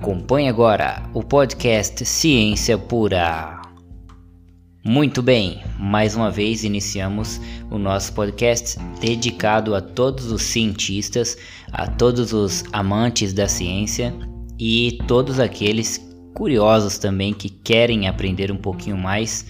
Acompanhe agora o podcast Ciência Pura. Muito bem, mais uma vez iniciamos o nosso podcast dedicado a todos os cientistas, a todos os amantes da ciência e todos aqueles curiosos também que querem aprender um pouquinho mais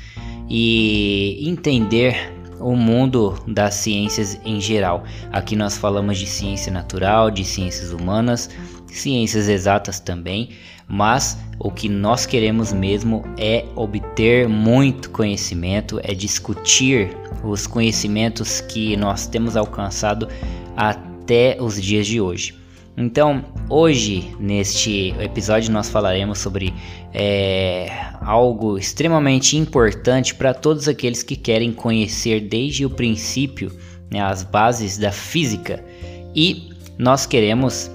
e entender o mundo das ciências em geral. Aqui nós falamos de ciência natural, de ciências humanas, ciências exatas também, mas o que nós queremos mesmo é obter muito conhecimento, é discutir os conhecimentos que nós temos alcançado até os dias de hoje. Então, hoje, neste episódio, nós falaremos sobre é, algo extremamente importante para todos aqueles que querem conhecer desde o princípio né, as bases da física. E nós queremos.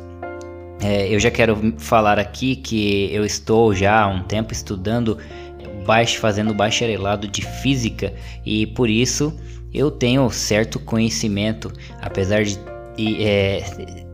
É, eu já quero falar aqui que eu estou já há um tempo estudando, baixo, fazendo bacharelado de física e por isso eu tenho certo conhecimento, apesar de é,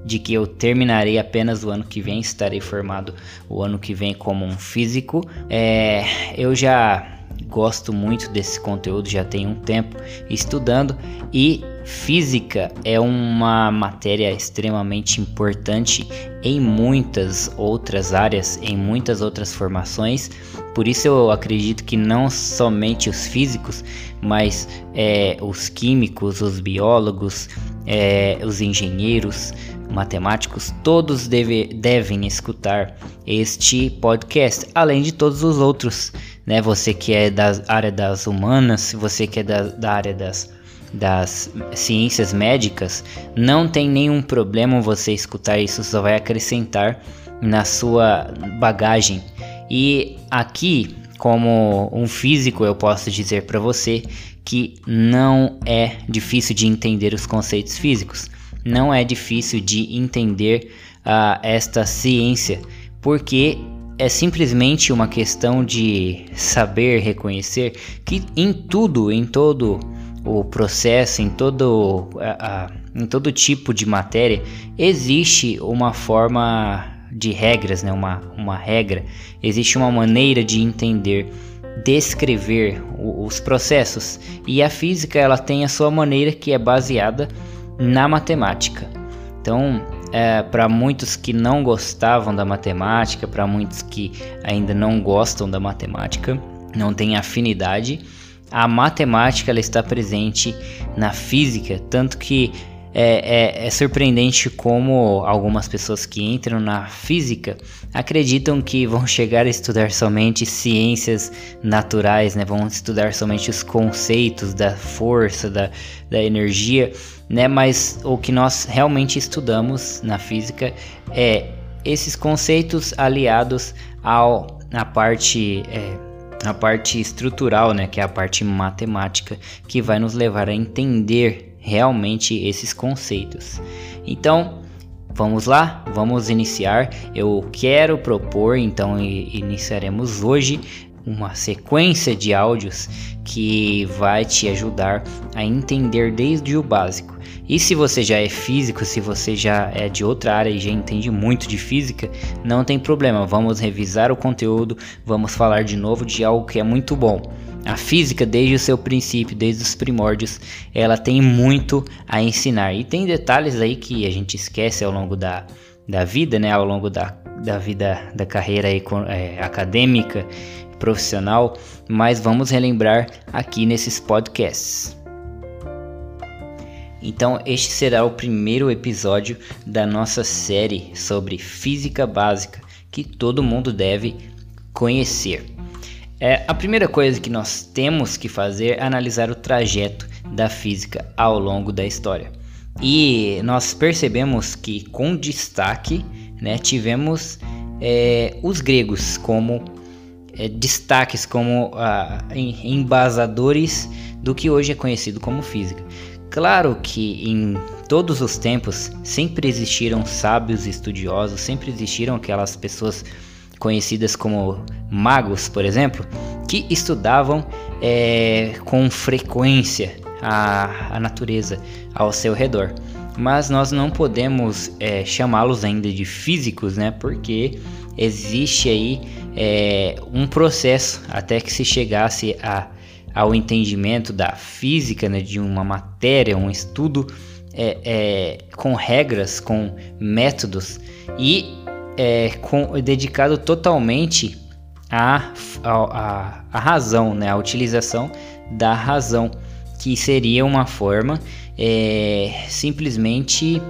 de que eu terminarei apenas o ano que vem, estarei formado o ano que vem como um físico. É, eu já gosto muito desse conteúdo, já tenho um tempo estudando e física é uma matéria extremamente importante em muitas outras áreas, em muitas outras formações. Por isso eu acredito que não somente os físicos, mas é, os químicos, os biólogos, é, os engenheiros, matemáticos, todos deve, devem escutar este podcast, além de todos os outros, né? Você que é da área das humanas, você que é da, da área das, das ciências médicas, não tem nenhum problema você escutar isso, só vai acrescentar na sua bagagem. E aqui, como um físico, eu posso dizer para você que não é difícil de entender os conceitos físicos não é difícil de entender uh, esta ciência, porque é simplesmente uma questão de saber reconhecer que em tudo, em todo o processo, em todo, uh, uh, em todo tipo de matéria, existe uma forma de regras, né? uma, uma regra, existe uma maneira de entender descrever os processos e a física ela tem a sua maneira que é baseada na matemática. Então, é, para muitos que não gostavam da matemática, para muitos que ainda não gostam da matemática, não têm afinidade, a matemática ela está presente na física, tanto que é, é, é, surpreendente como algumas pessoas que entram na física acreditam que vão chegar a estudar somente ciências naturais, né? vão estudar somente os conceitos da força, da, da energia, né? mas o que nós realmente estudamos na física é esses conceitos aliados ao, à parte. É, a parte estrutural, né, que é a parte matemática, que vai nos levar a entender realmente esses conceitos. Então, vamos lá, vamos iniciar. Eu quero propor, então iniciaremos hoje uma sequência de áudios que vai te ajudar a entender desde o básico. E se você já é físico, se você já é de outra área e já entende muito de física, não tem problema, vamos revisar o conteúdo, vamos falar de novo de algo que é muito bom. A física, desde o seu princípio, desde os primórdios, ela tem muito a ensinar. E tem detalhes aí que a gente esquece ao longo da, da vida, né? Ao longo da, da vida, da carreira aí, é, acadêmica, profissional, mas vamos relembrar aqui nesses podcasts. Então, este será o primeiro episódio da nossa série sobre física básica que todo mundo deve conhecer. É, a primeira coisa que nós temos que fazer é analisar o trajeto da física ao longo da história. E nós percebemos que, com destaque, né, tivemos é, os gregos como é, destaques, como ah, embasadores do que hoje é conhecido como física. Claro que em todos os tempos sempre existiram sábios estudiosos, sempre existiram aquelas pessoas conhecidas como magos, por exemplo, que estudavam é, com frequência a, a natureza ao seu redor. mas nós não podemos é, chamá-los ainda de físicos, né? Porque existe aí é, um processo até que se chegasse a, ao entendimento da física, né, de uma matéria, um estudo é, é com regras, com métodos e é, com, dedicado totalmente à, razão, né, à utilização da razão, que seria uma forma é, simplesmente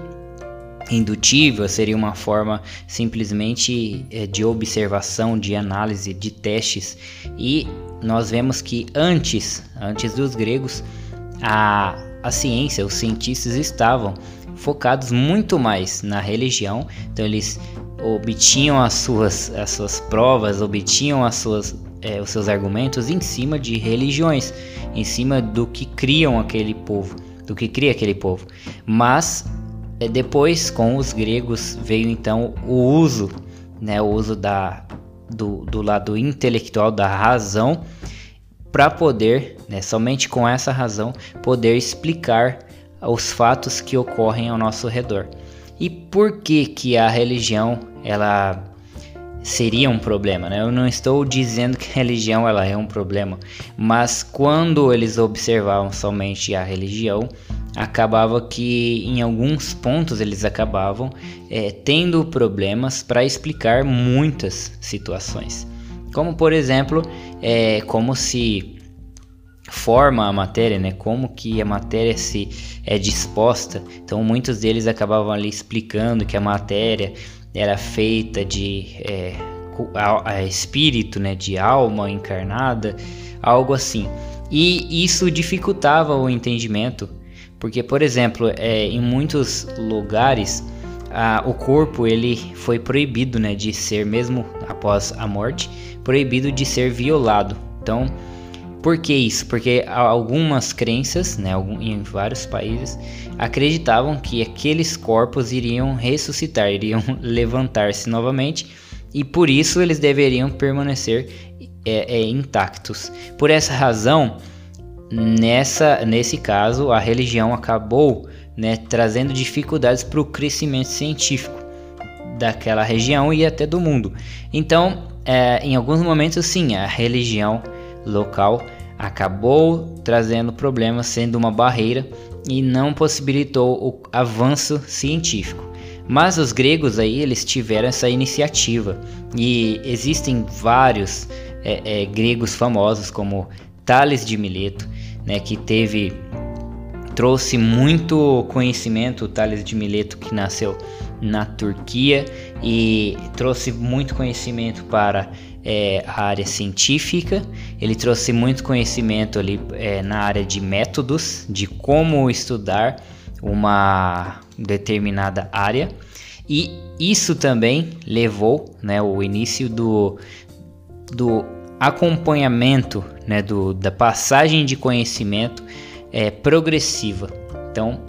indutiva, seria uma forma simplesmente é, de observação, de análise, de testes. E nós vemos que antes, antes dos gregos, a, a ciência, os cientistas estavam focados muito mais na religião, então eles obtinham as suas, as suas provas, obtinham as suas, é, os seus argumentos em cima de religiões, em cima do que criam aquele povo, do que cria aquele povo. Mas depois, com os gregos, veio então o uso, né, o uso da, do, do lado intelectual, da razão, para poder, né, somente com essa razão, poder explicar os fatos que ocorrem ao nosso redor. E por que que a religião ela seria um problema, né? Eu não estou dizendo que a religião ela é um problema, mas quando eles observavam somente a religião, acabava que em alguns pontos eles acabavam é, tendo problemas para explicar muitas situações, como por exemplo, é, como se forma a matéria, né? Como que a matéria se é disposta. Então muitos deles acabavam ali explicando que a matéria era feita de é, espírito, né? De alma encarnada, algo assim. E isso dificultava o entendimento, porque por exemplo, é, em muitos lugares a, o corpo ele foi proibido, né? De ser mesmo após a morte, proibido de ser violado. Então por que isso? Porque algumas crenças, né, em vários países, acreditavam que aqueles corpos iriam ressuscitar, iriam levantar-se novamente e por isso eles deveriam permanecer é, é, intactos. Por essa razão, nessa, nesse caso, a religião acabou né, trazendo dificuldades para o crescimento científico daquela região e até do mundo. Então, é, em alguns momentos, sim, a religião local acabou trazendo problemas, sendo uma barreira e não possibilitou o avanço científico. Mas os gregos aí eles tiveram essa iniciativa e existem vários é, é, gregos famosos como Tales de Mileto, né, que teve trouxe muito conhecimento, Tales de Mileto que nasceu na Turquia e trouxe muito conhecimento para é, a área científica, ele trouxe muito conhecimento ali é, na área de métodos, de como estudar uma determinada área, e isso também levou né, o início do, do acompanhamento né, do, da passagem de conhecimento é, progressiva. Então,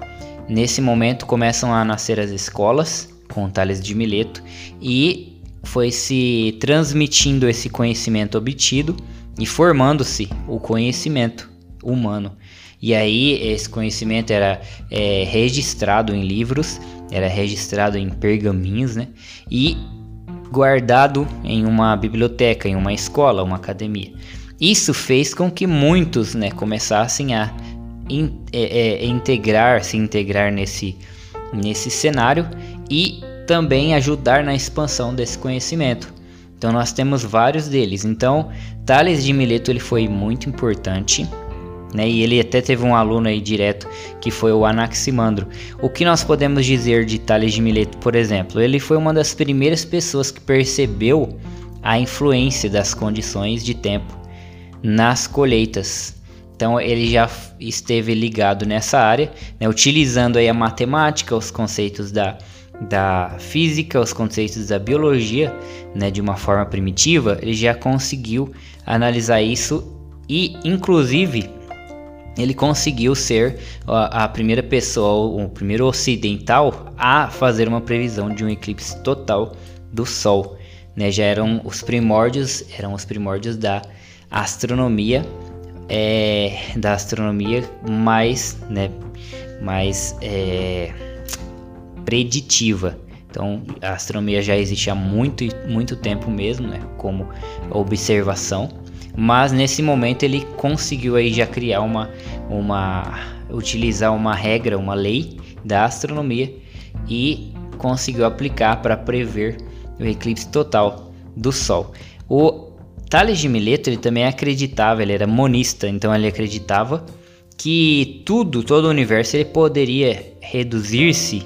nesse momento começam a nascer as escolas com Tales de Mileto e foi se transmitindo esse conhecimento obtido e formando-se o conhecimento humano. E aí esse conhecimento era é, registrado em livros, era registrado em pergaminhos, né? E guardado em uma biblioteca, em uma escola, uma academia. Isso fez com que muitos, né, começassem a in, é, é, integrar, se integrar nesse nesse cenário e também ajudar na expansão desse conhecimento. Então nós temos vários deles. Então Tales de Mileto ele foi muito importante, né? E ele até teve um aluno aí direto que foi o Anaximandro. O que nós podemos dizer de Tales de Mileto, por exemplo? Ele foi uma das primeiras pessoas que percebeu a influência das condições de tempo nas colheitas. Então ele já esteve ligado nessa área, né, utilizando aí a matemática, os conceitos da da física, os conceitos da biologia, né, de uma forma primitiva, ele já conseguiu analisar isso e, inclusive, ele conseguiu ser a, primeira pessoa, o primeiro ocidental a fazer uma previsão de um eclipse total do Sol. Né, já eram os primórdios, eram os primórdios da astronomia, é, da astronomia mais, né, mais é, preditiva. Então, a astronomia já existe há muito, muito tempo mesmo, né, como observação, mas nesse momento ele conseguiu aí já criar uma, uma utilizar uma regra, uma lei da astronomia e conseguiu aplicar para prever o eclipse total do Sol. O Tales de Mileto ele também acreditava, ele era monista, então ele acreditava que tudo, todo o universo ele poderia reduzir-se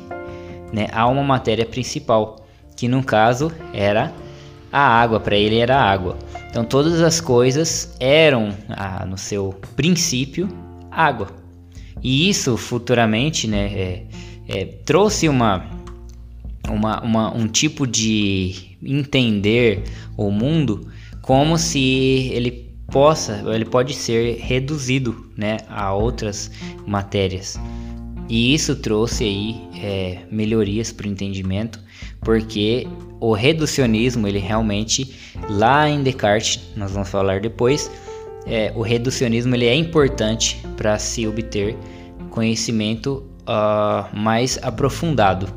né, a uma matéria principal, que no caso era a água, para ele era a água. Então todas as coisas eram, ah, no seu princípio, água. E isso futuramente né, é, é, trouxe uma, uma, uma, um tipo de entender o mundo como se ele possa, ele pode ser reduzido né, a outras matérias. E isso trouxe aí é, melhorias para o entendimento, porque o reducionismo, ele realmente, lá em Descartes, nós vamos falar depois, é, o reducionismo ele é importante para se obter conhecimento uh, mais aprofundado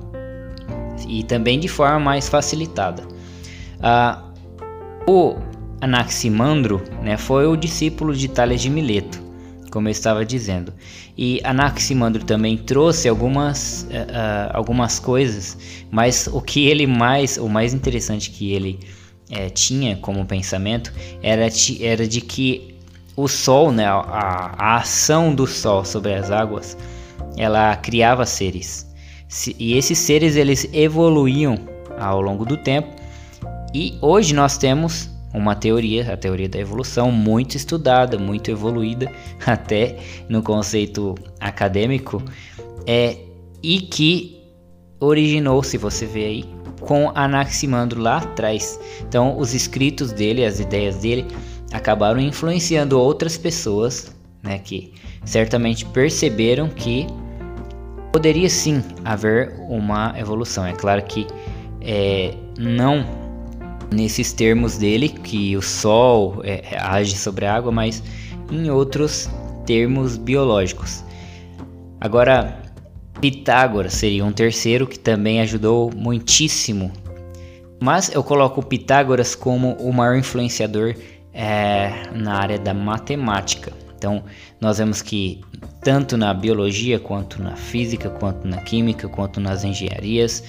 e também de forma mais facilitada. Uh, o Anaximandro né, foi o discípulo de Tales de Mileto como eu estava dizendo. E Anaximandro também trouxe algumas, uh, algumas coisas, mas o que ele mais, o mais interessante que ele uh, tinha como pensamento era, era de que o Sol, né, a, a ação do Sol sobre as águas, ela criava seres. E esses seres eles evoluíam ao longo do tempo. E hoje nós temos uma teoria, a teoria da evolução, muito estudada, muito evoluída, até no conceito acadêmico, é, e que originou, se você vê aí, com Anaximandro lá atrás. Então, os escritos dele, as ideias dele, acabaram influenciando outras pessoas, né, que certamente perceberam que poderia sim haver uma evolução. É claro que é, não nesses termos dele, que o Sol é, age sobre a água, mas em outros termos biológicos. Agora, Pitágoras seria um terceiro que também ajudou muitíssimo. Mas eu coloco Pitágoras como o maior influenciador é, na área da matemática. Então, nós vemos que tanto na biologia, quanto na física, quanto na química, quanto nas engenharias,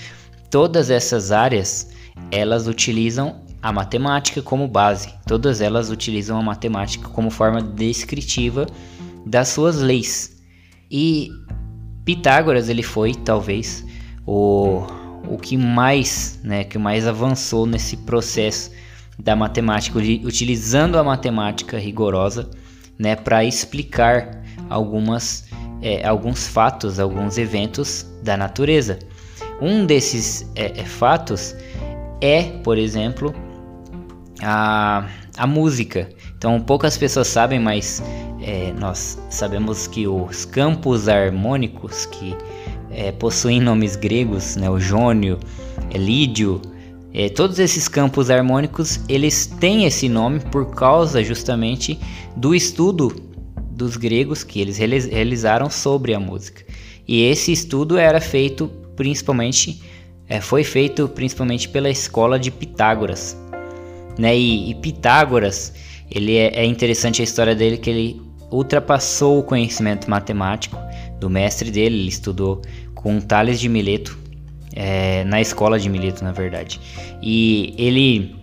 todas essas áreas elas utilizam a matemática como base. Todas elas utilizam a matemática como forma descritiva das suas leis. E Pitágoras ele foi talvez o, o que mais, né, que mais avançou nesse processo da matemática, utilizando a matemática rigorosa, né, para explicar algumas é, alguns fatos, alguns eventos da natureza. Um desses é, é fatos é, por exemplo, a, a música. Então, poucas pessoas sabem, mas é, nós sabemos que os campos harmônicos que é, possuem nomes gregos, né, o jônio, é, lídio, é, todos esses campos harmônicos eles têm esse nome por causa justamente do estudo dos gregos que eles realizaram sobre a música. E esse estudo era feito principalmente é, foi feito principalmente pela escola de Pitágoras. Né? E, e Pitágoras, ele é, é, interessante a história dele que ele ultrapassou o conhecimento matemático do mestre dele. Ele estudou com Tales de Mileto, é, na escola de Mileto, na verdade. E ele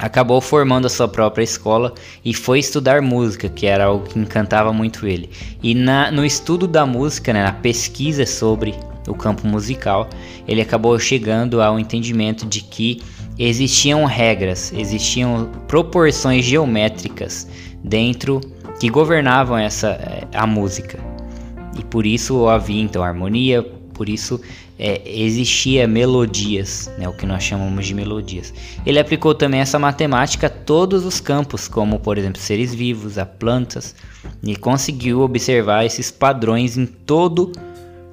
acabou formando a sua própria escola e foi estudar música, que era algo que encantava muito ele. E na, no estudo da música, né, na pesquisa sobre o campo musical, ele acabou chegando ao entendimento de que existiam regras, existiam proporções geométricas dentro que governavam essa eh, a música. E por isso havia então harmonia, por isso é, existia melodias, né, o que nós chamamos de melodias. Ele aplicou também essa matemática a todos os campos, como por exemplo seres vivos, a plantas, e conseguiu observar esses padrões em todo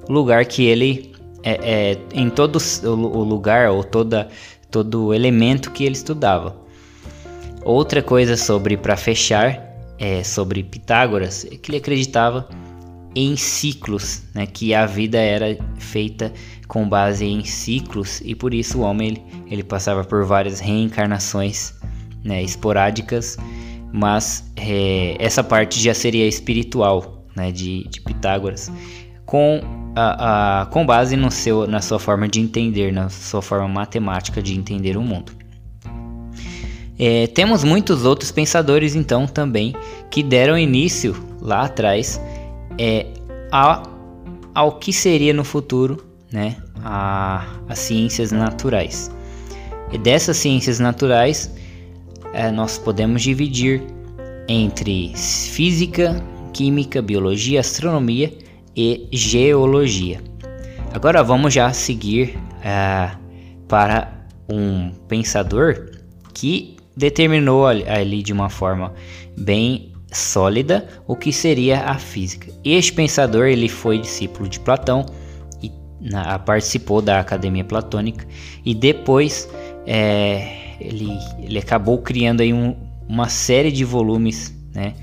lugar que ele é, é, em todo o lugar ou toda todo elemento que ele estudava. Outra coisa sobre para fechar é sobre Pitágoras é que ele acreditava em ciclos, né, que a vida era feita com base em ciclos e por isso o homem ele, ele passava por várias reencarnações né, esporádicas, mas é, essa parte já seria espiritual né, de, de Pitágoras, com, a, a, com base no seu, na sua forma de entender, na sua forma matemática de entender o mundo. É, temos muitos outros pensadores então também que deram início lá atrás é, a, ao que seria no futuro né, a, as ciências naturais. E dessas ciências naturais, é, nós podemos dividir entre física, química, biologia, astronomia e geologia. Agora vamos já seguir é, para um pensador que determinou ali de uma forma bem sólida o que seria a física. Este pensador ele foi discípulo de Platão na, participou da Academia Platônica e depois é, ele, ele acabou criando aí um, uma série de volumes, né,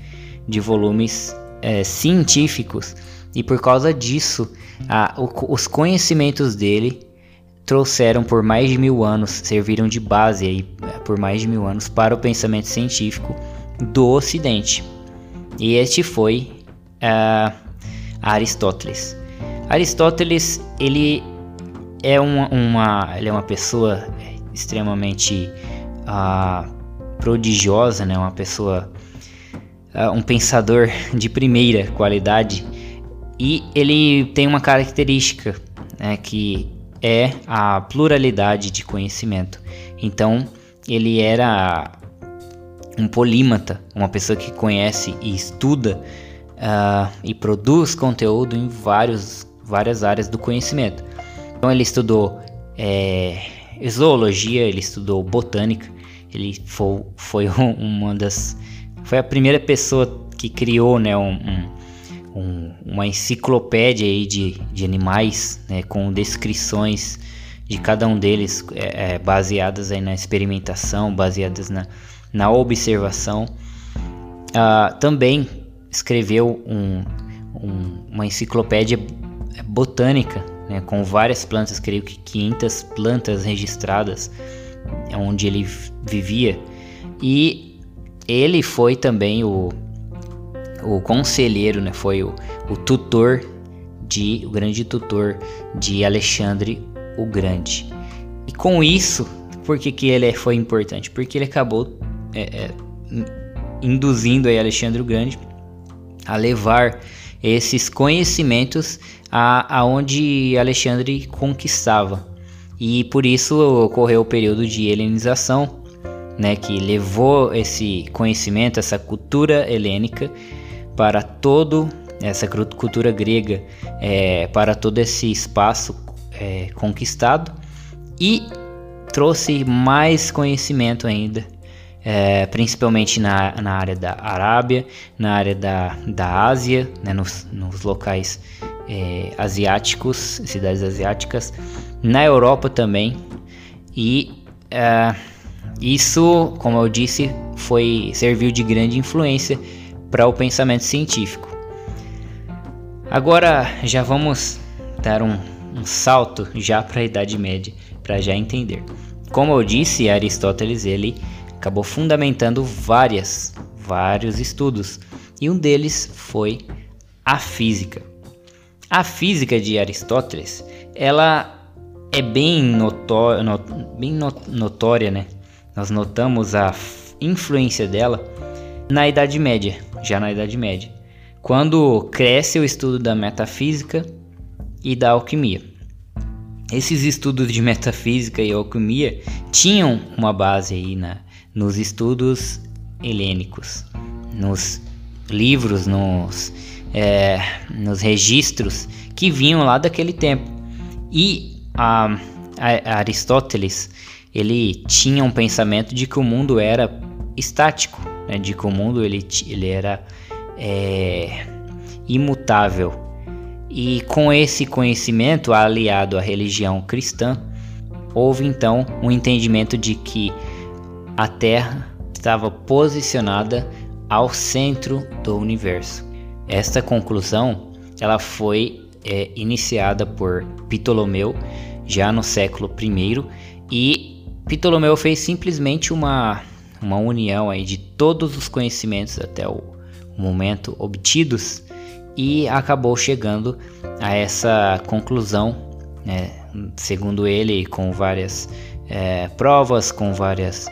de volumes é, científicos e por causa disso a, o, os conhecimentos dele trouxeram por mais de mil anos, serviram de base aí é, por mais de mil anos para o pensamento científico do Ocidente. E este foi uh, Aristóteles. Aristóteles ele é uma, uma, ele é uma pessoa extremamente uh, prodigiosa, né? Uma pessoa, uh, um pensador de primeira qualidade e ele tem uma característica né, que é a pluralidade de conhecimento. Então ele era um polímata, uma pessoa que conhece e estuda uh, e produz conteúdo em vários várias áreas do conhecimento. Então ele estudou é, zoologia, ele estudou botânica, ele foi, foi uma das foi a primeira pessoa que criou né, um, um, uma enciclopédia aí de, de animais né, com descrições de cada um deles é, é, baseadas aí na experimentação, baseadas na, na observação. Uh, também escreveu um, um, uma enciclopédia botânica, né, com várias plantas, creio que 500 plantas registradas onde ele vivia. E ele foi também o, o conselheiro, né, foi o, o tutor de o grande tutor de Alexandre o Grande. E com isso, por que, que ele foi importante? Porque ele acabou é, é, induzindo aí Alexandre o Grande a levar esses conhecimentos a, aonde Alexandre conquistava. E por isso ocorreu o período de helenização, né, que levou esse conhecimento, essa cultura helênica para todo essa cultura grega, é, para todo esse espaço é, conquistado e trouxe mais conhecimento ainda é, principalmente na, na área da Arábia, na área da, da Ásia, né, nos, nos locais é, asiáticos, cidades asiáticas, na Europa também. E é, isso, como eu disse, foi serviu de grande influência para o pensamento científico. Agora já vamos dar um, um salto já para a Idade Média para já entender. Como eu disse, Aristóteles ele acabou fundamentando várias, vários estudos, e um deles foi a física. A física de Aristóteles, ela é bem, notória, not, bem notória, né? Nós notamos a influência dela na Idade Média, já na Idade Média, quando cresce o estudo da metafísica e da alquimia. Esses estudos de metafísica e alquimia tinham uma base aí na, nos estudos helênicos, nos livros, nos, é, nos registros que vinham lá daquele tempo. E a, a Aristóteles ele tinha um pensamento de que o mundo era estático, né? de que o mundo ele, ele era é, imutável. E com esse conhecimento aliado à religião cristã, houve então um entendimento de que a Terra estava posicionada ao centro do universo. Esta conclusão ela foi é iniciada por Ptolomeu já no século I e Ptolomeu fez simplesmente uma, uma união aí de todos os conhecimentos até o momento obtidos e acabou chegando a essa conclusão, né, segundo ele, com várias é, provas, com várias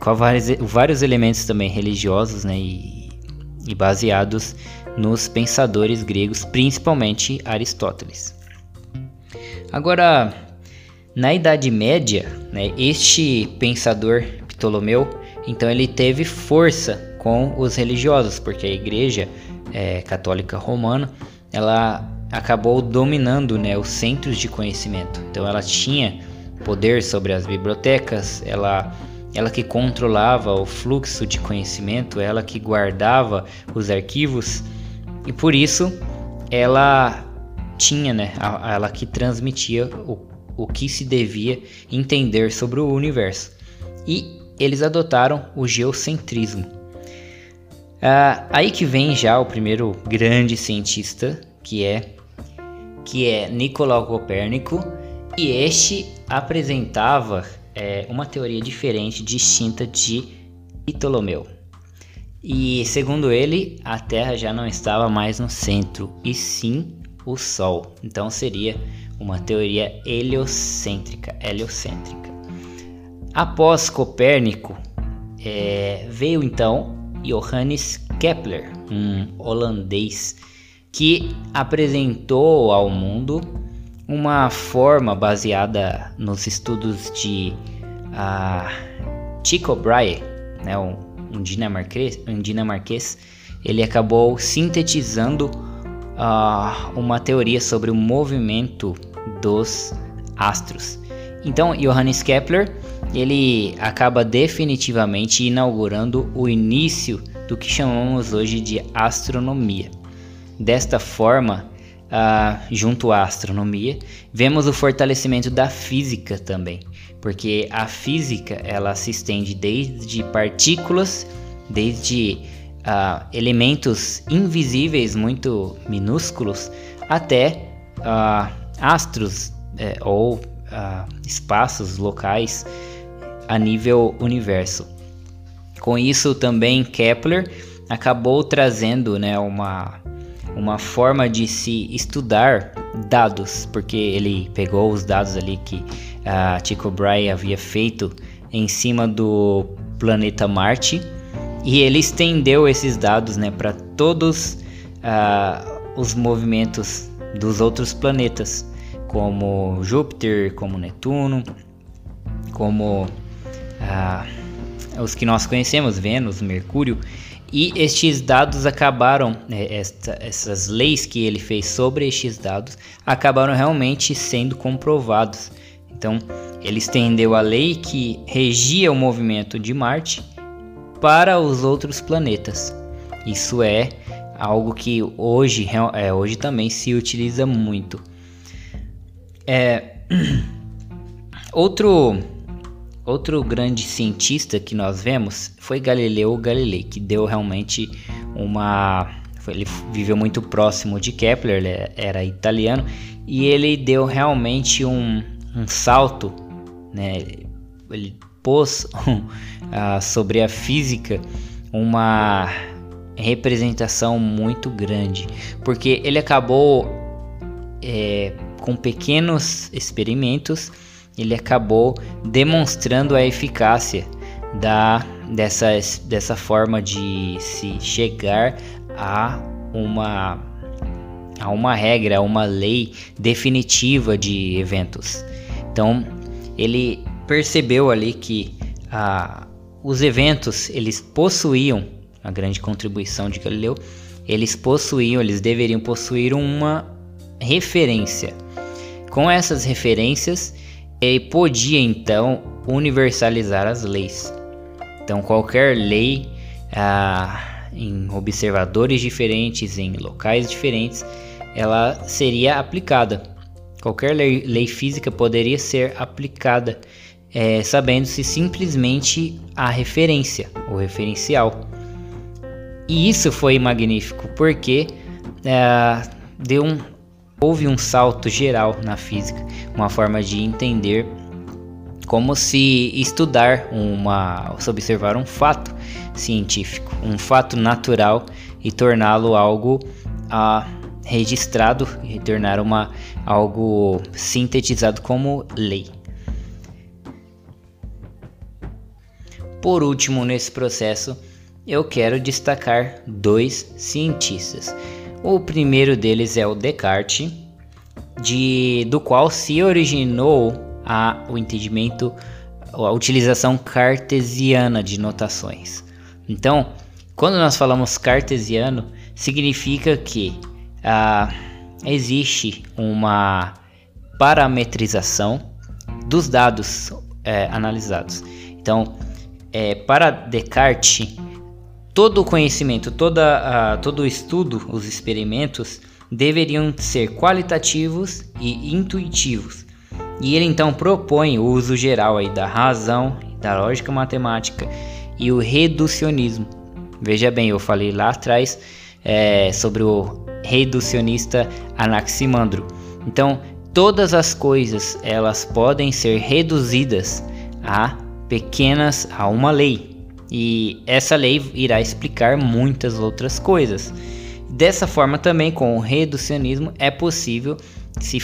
com vários, vários elementos também religiosos né, e, e baseados nos pensadores gregos, principalmente Aristóteles. Agora, na Idade Média, né, este pensador Ptolomeu, então ele teve força com os religiosos, porque a Igreja é, Católica Romana ela acabou dominando né, os centros de conhecimento. Então ela tinha poder sobre as bibliotecas, ela ela que controlava o fluxo de conhecimento, ela que guardava os arquivos e por isso ela tinha, né, ela que transmitia o, o que se devia entender sobre o universo. E eles adotaram o geocentrismo. Ah, aí que vem já o primeiro grande cientista, que é que é Nicolau Copérnico, e este apresentava é, uma teoria diferente, distinta de Ptolomeu. E segundo ele, a Terra já não estava mais no centro, e sim o Sol. Então seria uma teoria heliocêntrica. heliocêntrica. Após Copérnico, é, veio então Johannes Kepler, um holandês, que apresentou ao mundo uma forma baseada nos estudos de uh, Tycho Brahe, né, um, um, dinamarquês, um dinamarquês, ele acabou sintetizando uh, uma teoria sobre o movimento dos astros. Então, Johannes Kepler ele acaba definitivamente inaugurando o início do que chamamos hoje de astronomia. Desta forma, uh, junto à astronomia, vemos o fortalecimento da física também, porque a física ela se estende desde partículas, desde uh, elementos invisíveis muito minúsculos, até uh, astros eh, ou espaços locais a nível universo. Com isso também Kepler acabou trazendo né, uma, uma forma de se estudar dados, porque ele pegou os dados ali que a Tycho Brahe havia feito em cima do planeta Marte e ele estendeu esses dados né, para todos uh, os movimentos dos outros planetas, como Júpiter, como Netuno, como ah, os que nós conhecemos, Vênus, Mercúrio, e estes dados acabaram, né, esta, essas leis que ele fez sobre estes dados acabaram realmente sendo comprovados. Então, ele estendeu a lei que regia o movimento de Marte para os outros planetas. Isso é algo que hoje, é, hoje também se utiliza muito. É, outro Outro grande cientista que nós vemos foi Galileu Galilei, que deu realmente uma. Ele viveu muito próximo de Kepler, ele era italiano, e ele deu realmente um, um salto, né? ele pôs sobre a física uma representação muito grande, porque ele acabou é, com pequenos experimentos ele acabou demonstrando a eficácia da, dessa, dessa forma de se chegar a uma, a uma regra, a uma lei definitiva de eventos. Então ele percebeu ali que ah, os eventos eles possuíam a grande contribuição de Galileu, eles possuíam, eles deveriam possuir uma referência. Com essas referências, e podia então universalizar as leis. Então, qualquer lei ah, em observadores diferentes, em locais diferentes, ela seria aplicada. Qualquer lei, lei física poderia ser aplicada, é, sabendo-se simplesmente a referência, o referencial. E isso foi magnífico, porque é, deu um, houve um salto geral na física, uma forma de entender como se estudar uma, se observar um fato científico, um fato natural e torná-lo algo ah, registrado e tornar uma algo sintetizado como lei. Por último, nesse processo, eu quero destacar dois cientistas. O primeiro deles é o Descartes, de, do qual se originou a, o entendimento, a utilização cartesiana de notações. Então, quando nós falamos cartesiano, significa que ah, existe uma parametrização dos dados é, analisados. Então, é, para Descartes, todo o conhecimento, toda, todo o estudo, os experimentos deveriam ser qualitativos e intuitivos. E ele então propõe o uso geral aí da razão, da lógica matemática e o reducionismo. Veja bem, eu falei lá atrás é, sobre o reducionista Anaximandro. Então, todas as coisas elas podem ser reduzidas a pequenas a uma lei. E essa lei irá explicar muitas outras coisas. Dessa forma, também com o reducionismo é possível se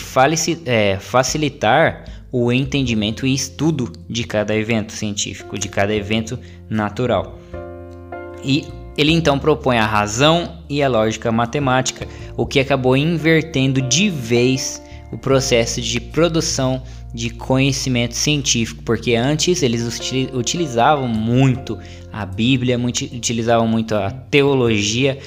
é, facilitar o entendimento e estudo de cada evento científico, de cada evento natural. E ele então propõe a razão e a lógica matemática, o que acabou invertendo de vez o processo de produção de conhecimento científico, porque antes eles utilizavam muito a Bíblia, muito, utilizavam muito a teologia,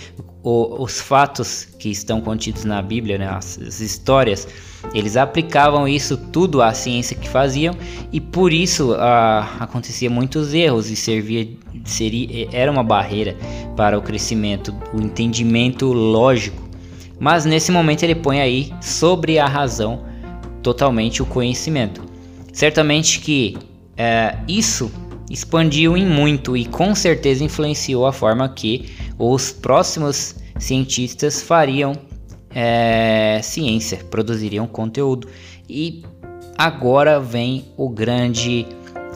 o, os fatos que estão contidos na Bíblia, né, as, as, histórias, eles aplicavam isso tudo à ciência que faziam e por isso ah, acontecia muitos erros e servia seria era uma barreira para o crescimento, o entendimento lógico. Mas nesse momento ele põe aí sobre a razão totalmente o conhecimento. Certamente que é, isso expandiu em muito e com certeza influenciou a forma que os próximos cientistas fariam é, ciência, produziriam conteúdo. E agora vem o grande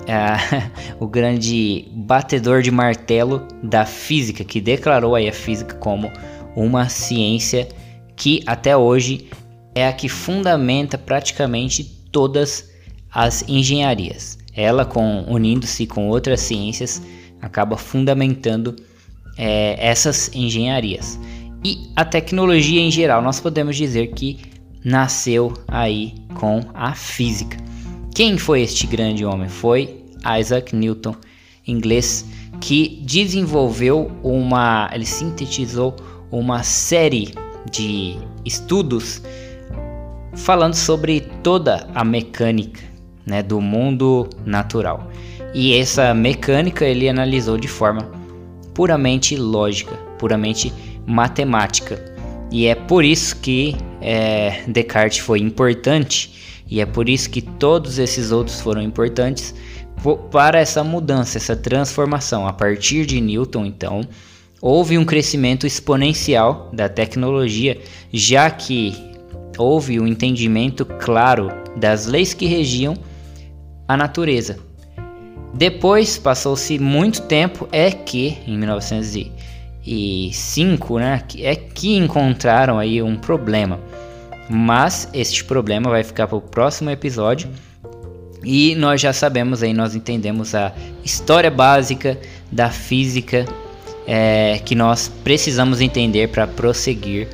é, o grande batedor de martelo da física que declarou aí a física como uma ciência que até hoje é a que fundamenta praticamente todas as engenharias. Ela, com, unindo-se com outras ciências, acaba fundamentando é, essas engenharias. E a tecnologia em geral, nós podemos dizer que nasceu aí com a física. Quem foi este grande homem? Foi Isaac Newton, inglês, que desenvolveu uma, ele sintetizou uma série de estudos falando sobre toda a mecânica né, do mundo natural. E essa mecânica ele analisou de forma puramente lógica, puramente matemática. E é por isso que é, Descartes foi importante, e é por isso que todos esses outros foram importantes para essa mudança, essa transformação. A partir de Newton, então, houve um crescimento exponencial da tecnologia, já que houve um entendimento claro das leis que regiam a natureza. Depois, passou-se muito tempo, é que em 1905, né, é que encontraram aí um problema. Mas este problema vai ficar para o próximo episódio. E nós já sabemos aí, nós entendemos a história básica da física é, que nós precisamos entender para prosseguir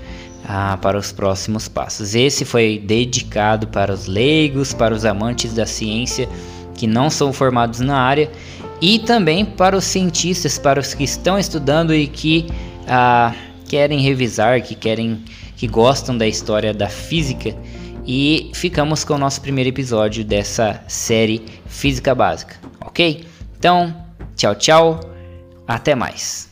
ah, para os próximos passos. Esse foi dedicado para os leigos, para os amantes da ciência que não são formados na área e também para os cientistas, para os que estão estudando e que ah, querem revisar, que querem, que gostam da história da física. E ficamos com o nosso primeiro episódio dessa série Física Básica, ok? Então, tchau, tchau, até mais.